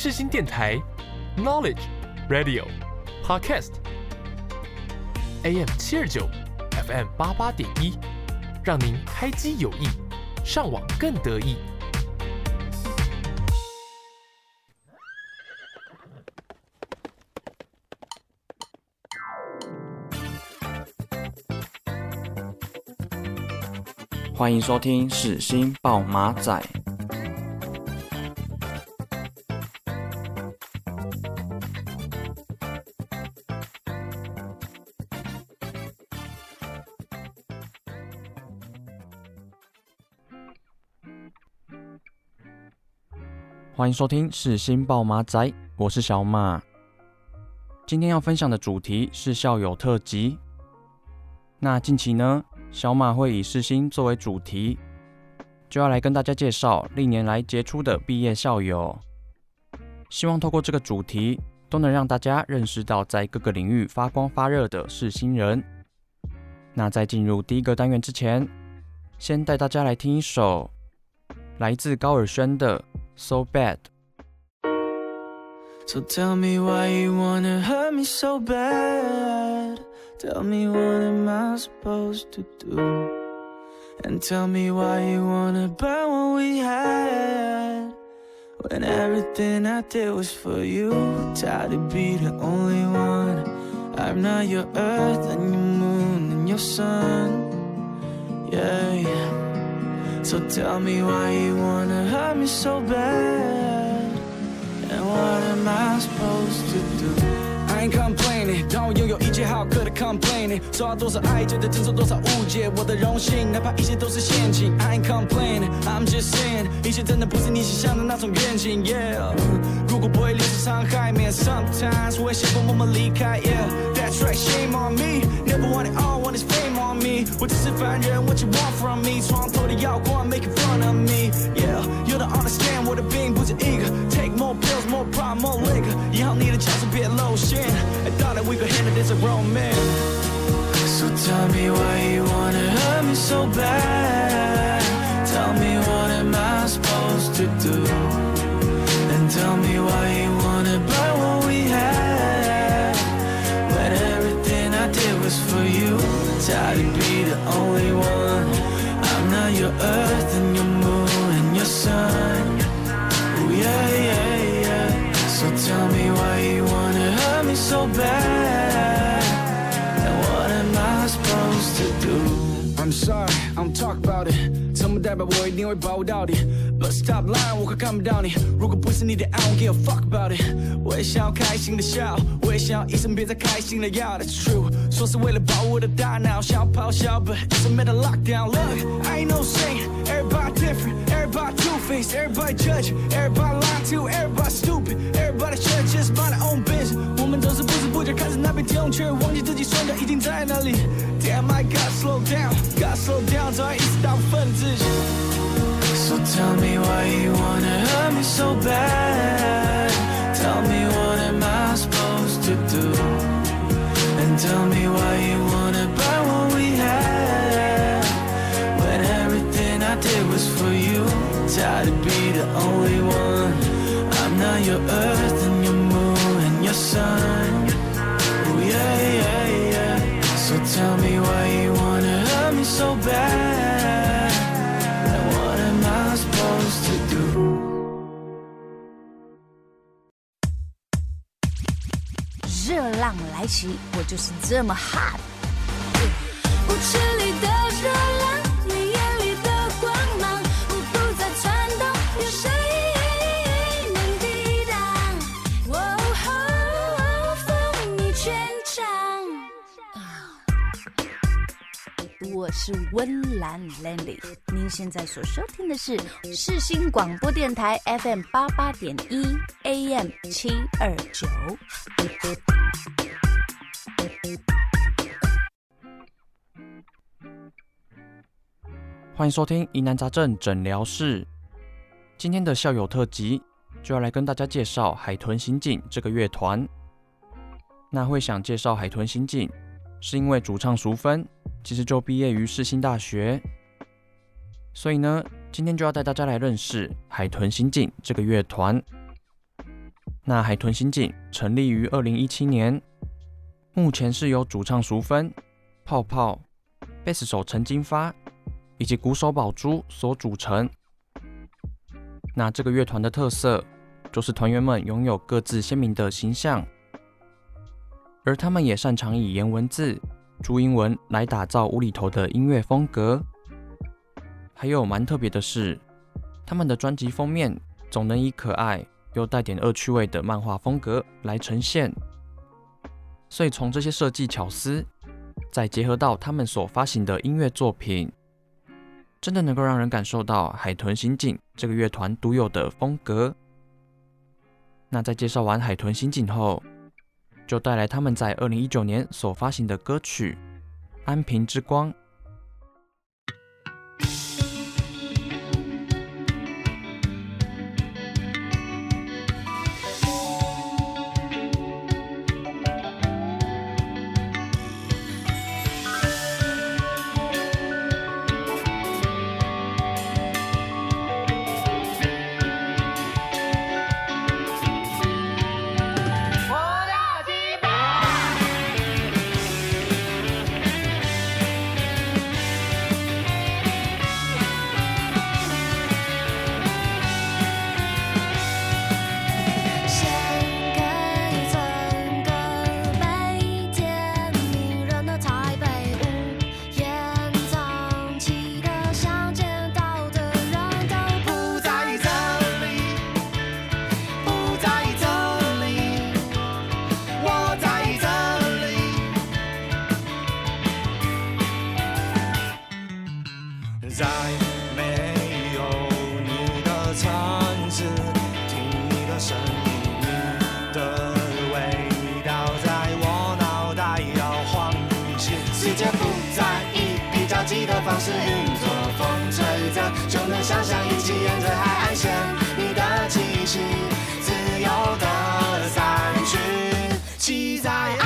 世新电台，Knowledge Radio Podcast，AM 七二九，FM 八八点一，让您开机有益，上网更得意。欢迎收听世新报马仔。欢迎收听世新报马仔，我是小马。今天要分享的主题是校友特辑。那近期呢，小马会以世新作为主题，就要来跟大家介绍历年来杰出的毕业校友。希望透过这个主题，都能让大家认识到在各个领域发光发热的世新人。那在进入第一个单元之前，先带大家来听一首来自高尔宣的《So Bad》。So tell me why you wanna hurt me so bad. Tell me what am I supposed to do? And tell me why you wanna burn what we had. When everything I did was for you. Tired to be the only one. I'm not your earth and your moon and your sun. Yeah, yeah. So tell me why you wanna hurt me so bad. And what am I supposed to do? I ain't complaining，当我拥有一切好客的 complaining，受到多少爱就得承受多少误解，我的荣幸，哪怕一切都是陷阱。I ain't complaining，I'm just saying，一切真的不是你想象的那种愿景。Yeah，如果不会留下伤害，Man sometimes 我会先默默离开。Yeah，that's right，shame on me，never want it all，want is fame on me。我只是凡人，What you want from me？床头的耀光，making fun of me。Yeah，you don't understand，我的病不止一个，take more pills，more pride，more liquor， the chance to be a lotion. I thought that we could handle this a romance. So tell me why you wanna hurt me so bad. Tell me what am I supposed to do? And tell me why you wanna buy what we had. When everything I did was for you. Tired to be the only one. I'm not your earth and your moon and your sun. Ooh yeah, yeah, yeah. So tell me why so bad. And what am I supposed to do? I'm sorry, I don't talk about it. 从不代表我一定会把握到底。But stop lying，我快看不到你。如果不是你的爱，I don't give a fuck about it。我也想要开心的笑，我也想要一生别再开心的药。That's true，说是为了保护我的大脑，想要咆哮，But it's a mental lockdown。Look，I ain't no saint，everybody different，everybody two-faced，everybody judge，everybody lie to，everybody stupid，everybody should just mind their own business。我们 都是不知不觉开始那边天却忘记自己双脚已经在哪里。Damn，I gotta slow down，gotta slow down，早已意识到分自己。So tell me why you wanna hurt me so bad. Tell me what am I supposed to do? And tell me why you wanna buy what we had. When everything I did was for you. Tired to be the only one. I'm not your earth and your moon and your sun. Tell me why you wanna hurt me so bad. And what am I supposed to do? 热浪来袭，我就是这么 hot。我是温岚 Landy，您现在所收听的是世新广播电台 FM 八八点一 AM 七二九。欢迎收听疑难杂症诊疗室。今天的校友特辑就要来跟大家介绍海豚刑警这个乐团。那会想介绍海豚刑警，是因为主唱淑芬其实就毕业于世新大学，所以呢，今天就要带大家来认识海豚刑警这个乐团。那海豚刑警成立于二零一七年，目前是由主唱淑芬、泡泡、贝斯手陈金发以及鼓手宝珠所组成。那这个乐团的特色就是团员们拥有各自鲜明的形象，而他们也擅长以颜文字、注音文来打造无厘头的音乐风格。还有蛮特别的是，他们的专辑封面总能以可爱，又带点恶趣味的漫画风格来呈现，所以从这些设计巧思，再结合到他们所发行的音乐作品，真的能够让人感受到海豚刑警这个乐团独有的风格。那在介绍完海豚刑警后，就带来他们在二零一九年所发行的歌曲《安平之光》。是云朵，风吹着，就能想象一起沿着海岸线，你的气息自由的散去，骑在。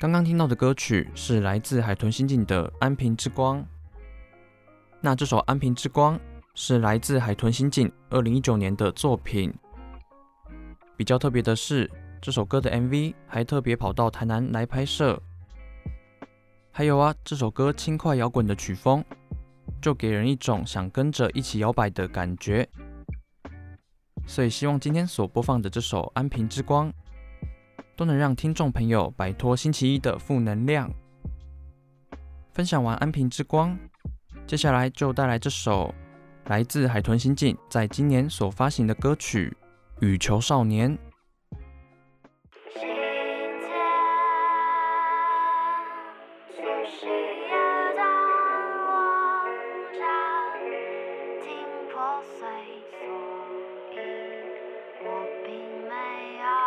刚刚听到的歌曲是来自海豚刑警的《安平之光》。那这首《安平之光》是来自海豚刑警二零一九年的作品。比较特别的是，这首歌的 MV 还特别跑到台南来拍摄。还有啊，这首歌轻快摇滚的曲风，就给人一种想跟着一起摇摆的感觉。所以希望今天所播放的这首《安平之光》，都能让听众朋友摆脱星期一的负能量。分享完《安平之光》，接下来就带来这首来自海豚刑警在今年所发行的歌曲《羽球少年》。碎，所以我并没有。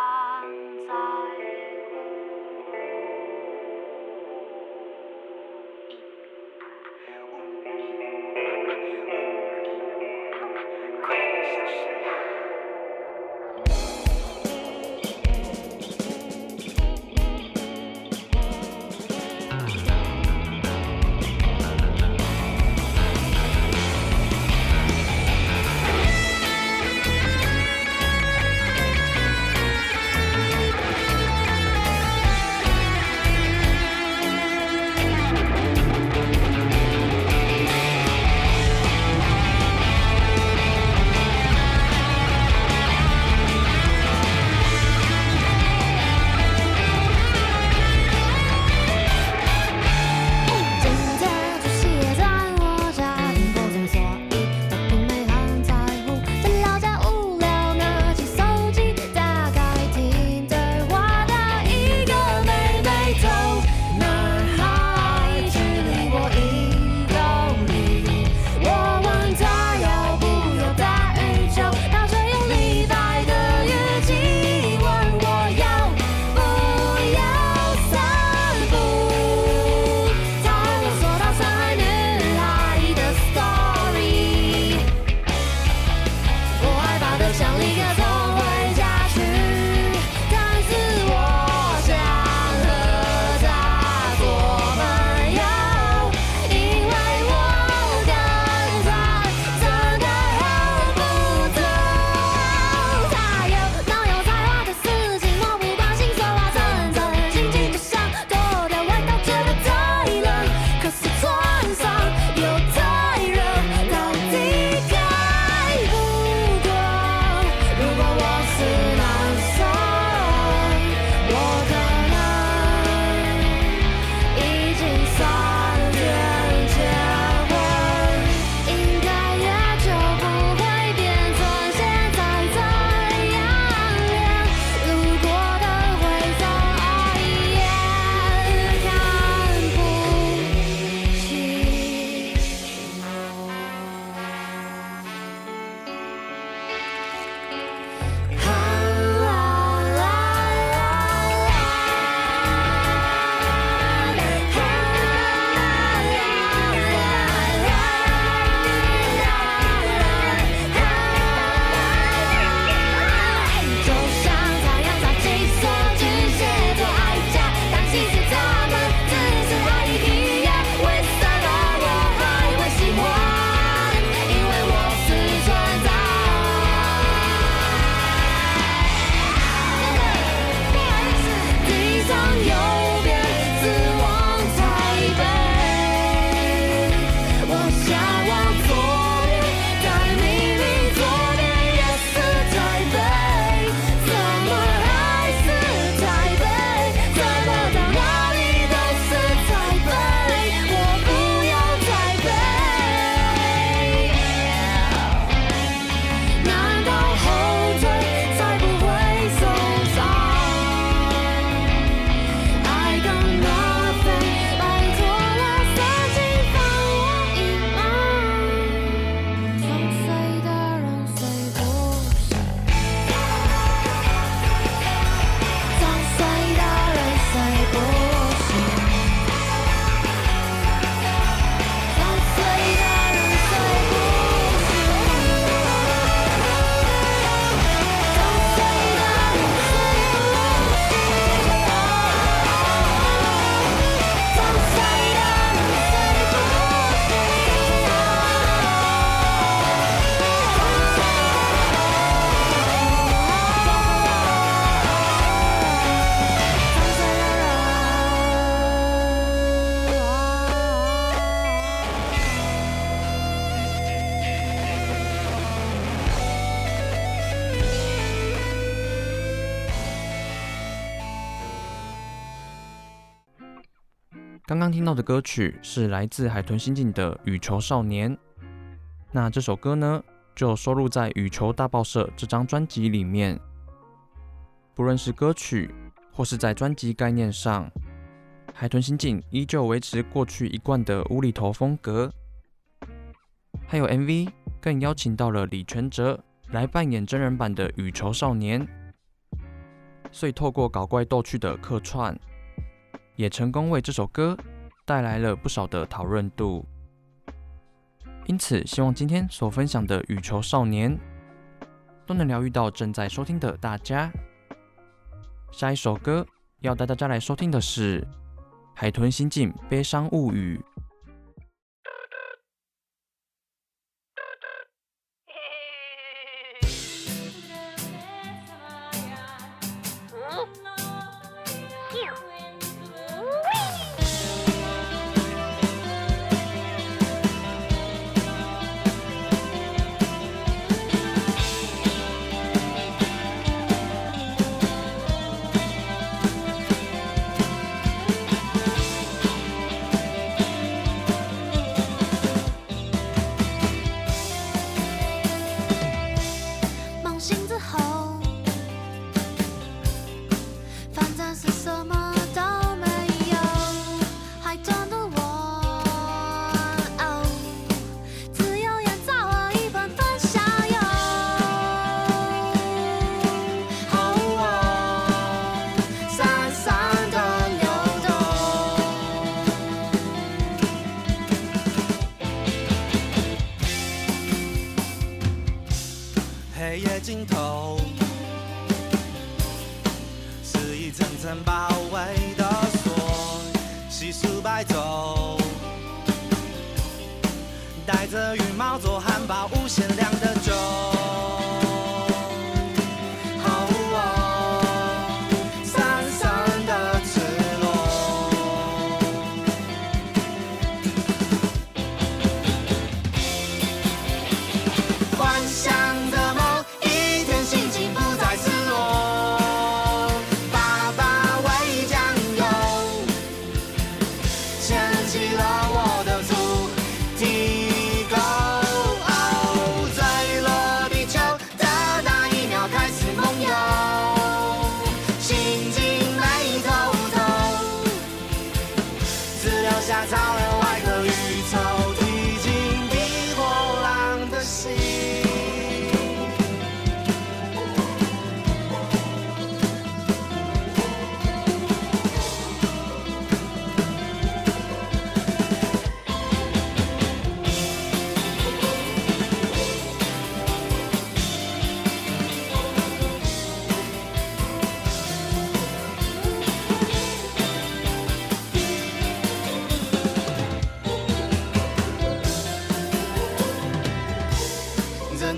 刚刚听到的歌曲是来自海豚刑警的《羽球少年》，那这首歌呢，就收录在《羽球大报社》这张专辑里面。不论是歌曲，或是在专辑概念上，海豚刑警依旧维持过去一贯的无厘头风格。还有 MV 更邀请到了李权哲来扮演真人版的羽球少年，所以透过搞怪逗趣的客串。也成功为这首歌带来了不少的讨论度，因此希望今天所分享的《羽球少年》都能疗愈到正在收听的大家。下一首歌要带大家来收听的是《海豚心境悲伤物语》。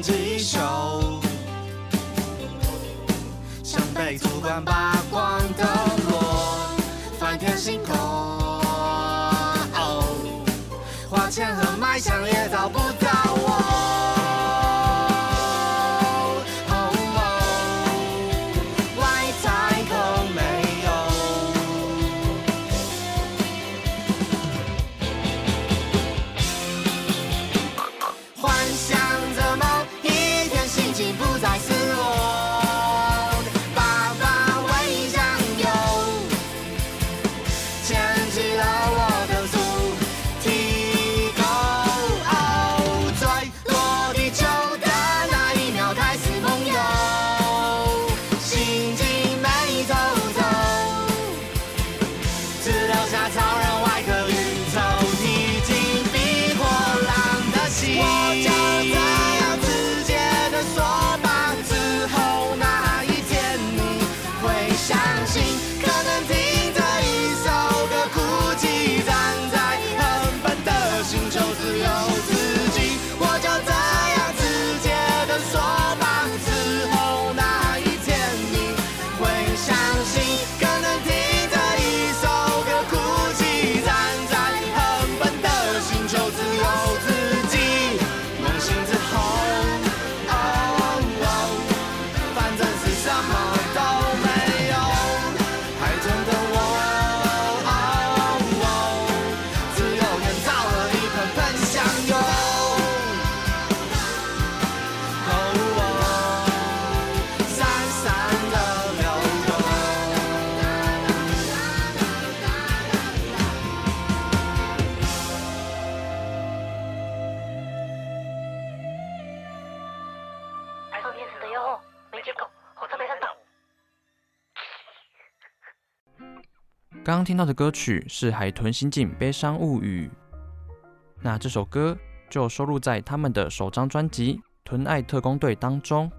几首。想被主管刚刚听到的歌曲是海豚刑警悲伤物语，那这首歌就收录在他们的首张专辑《豚爱特工队》当中。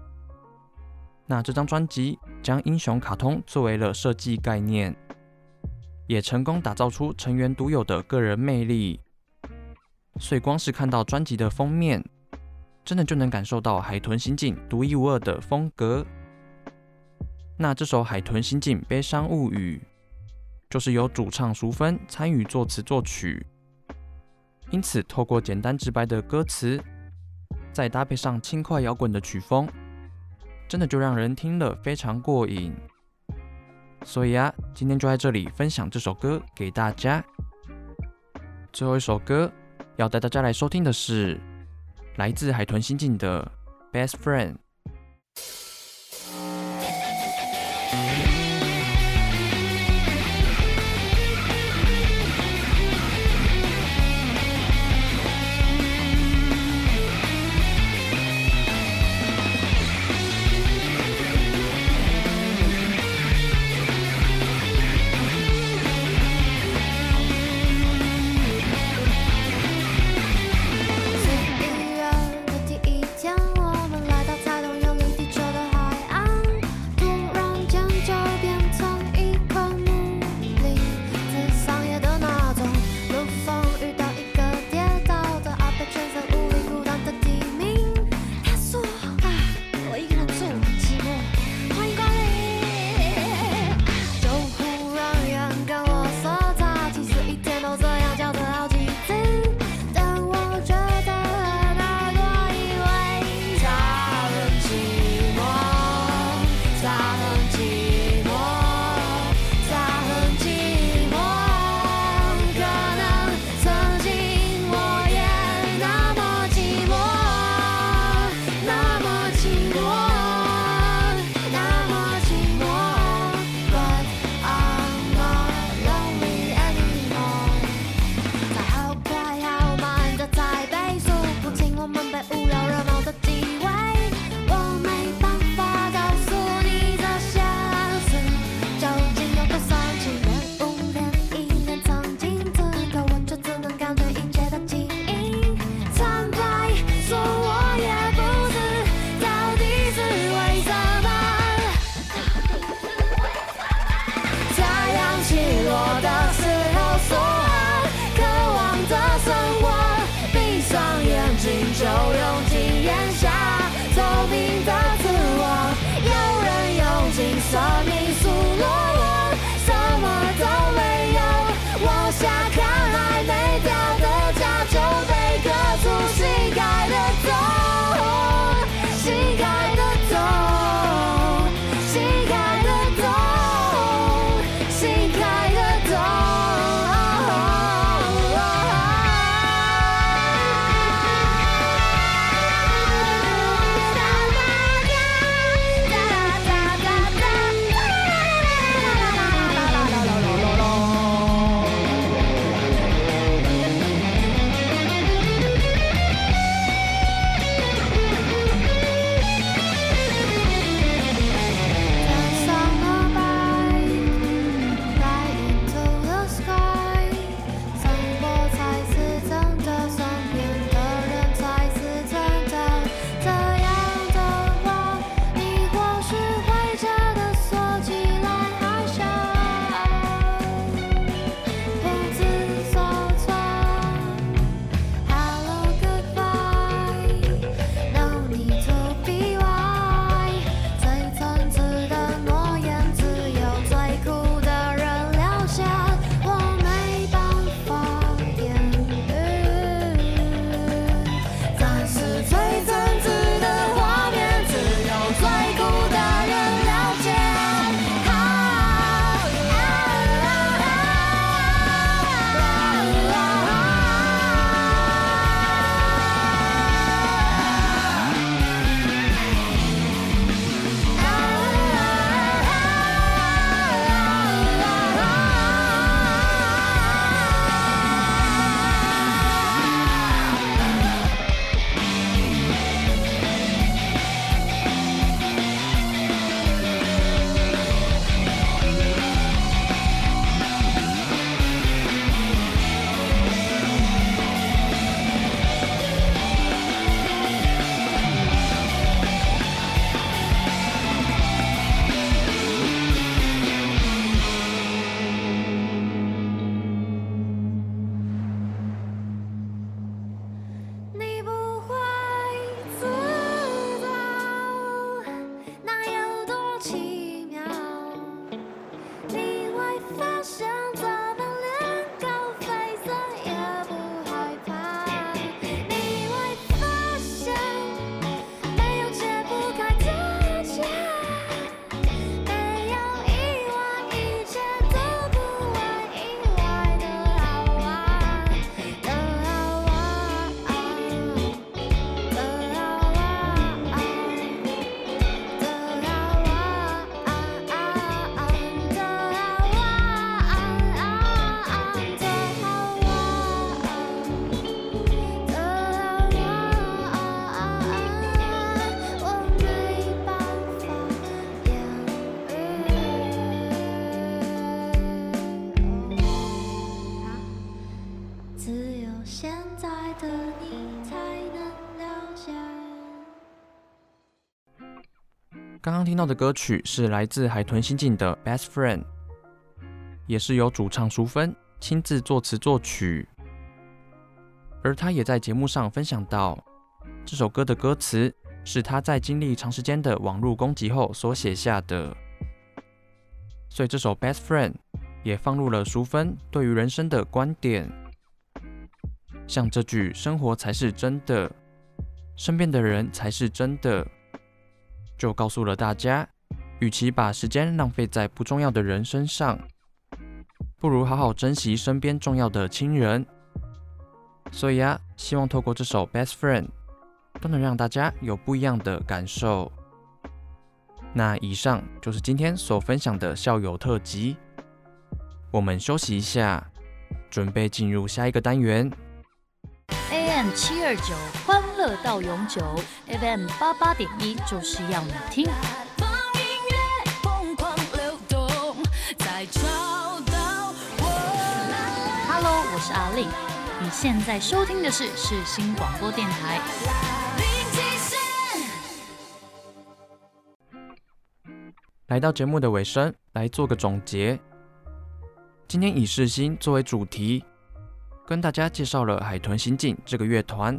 那这张专辑将英雄卡通作为了设计概念，也成功打造出成员独有的个人魅力。所以光是看到专辑的封面，真的就能感受到海豚刑警独一无二的风格。那这首《海豚刑警悲伤物语》就是由主唱淑芬参与作词作曲，因此透过简单直白的歌词，再搭配上轻快摇滚的曲风，真的就让人听了非常过瘾。所以啊，今天就在这里分享这首歌给大家。最后一首歌要带大家来收听的是来自海豚刑警的《Best Friend》。听到的歌曲是来自海豚刑警的《Best Friend》，也是由主唱淑芬亲自作词作曲。而他也在节目上分享到，这首歌的歌词是他在经历长时间的网络攻击后所写下的。所以这首《Best Friend》也放入了淑芬对于人生的观点，像这句“生活才是真的，身边的人才是真的”，就告诉了大家，与其把时间浪费在不重要的人身上，不如好好珍惜身边重要的亲人。所以啊，希望透过这首《Best Friend》，都能让大家有不一样的感受。那以上就是今天所分享的校友特辑。我们休息一下，准备进入下一个单元。AM 七二九，欢乐到永久；FM 八八点一，就是要你听。Hello，我是阿令。你现在收听的是世新广播电台。来到节目的尾声，来做个总结。今天以世新作为主题，跟大家介绍了海豚刑警这个乐团。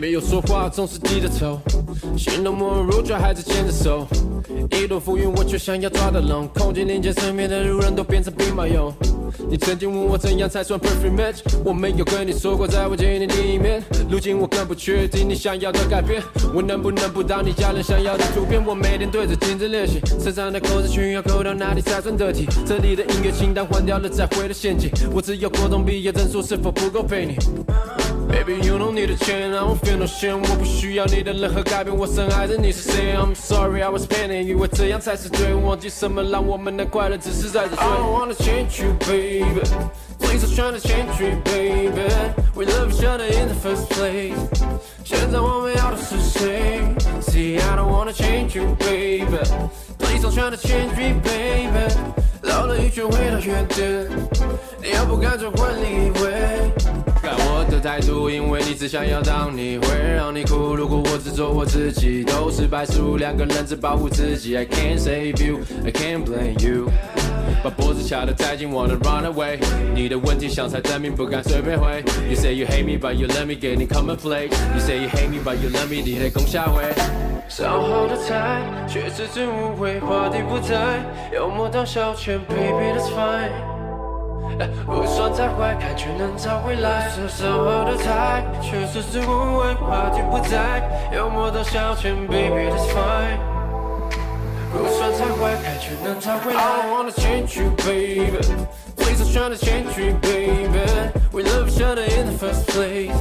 没有说话，总是低着头，心都没入，却还在牵着手。一朵浮云，我却想要抓得拢。空气凝结，身边的路人都变成兵马俑。你曾经问我怎样才算 perfect match，我没有跟你说过，在我经历里面。如今我更不确定你想要的改变，我能不能不当你家人想要的图片？我每天对着镜子练习，身上的扣子需要扣到哪里才算得体？这里的音乐清单换掉了再回的陷阱，我只有高中毕业证书，是否不够陪你 ？Baby, you don't need a chain, I don't feel no shame。我不需要你的任何改变，我深爱着你是谁？I'm sorry, I was painting，以为这样才是对。忘记什么让我们的快乐只是在这里。I don't wanna change you, baby. Please don't try to change me, baby. We love each other in the first place. 现在我们要的是谁？See, I don't wanna change you, baby. Please don't try to change me, baby. 绕了一圈回到原点，你要不干脆换另一位。 改我的态度，因为你只想要当你会让你哭。如果我只做我自己，都是白输。两个人只保护自己，I can't save you, I can't blame you。把脖子掐得太紧，wanna run away。你的问题想猜证明，不敢随便回。You say you hate me, but you love me 给你 come and play。You say you hate me, but you love me 你得攻下回。烧好的菜，却吃之无味，话题不在，幽默当消遣，baby that's fine。不算太坏，感觉能找回来。这时候的菜，却食之无味，话题不在，幽默到消遣，baby that's fine。不算太坏，感觉能找回来。I don't wanna change you, baby. Please don't try to change me, baby. We love each other in the first place.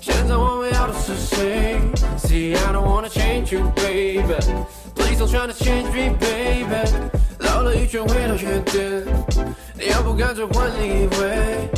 现在我们要的是谁？See, I don't wanna change you, baby. Please don't try to change me, baby. 绕了一圈回到原点。你要不干脆换另一位？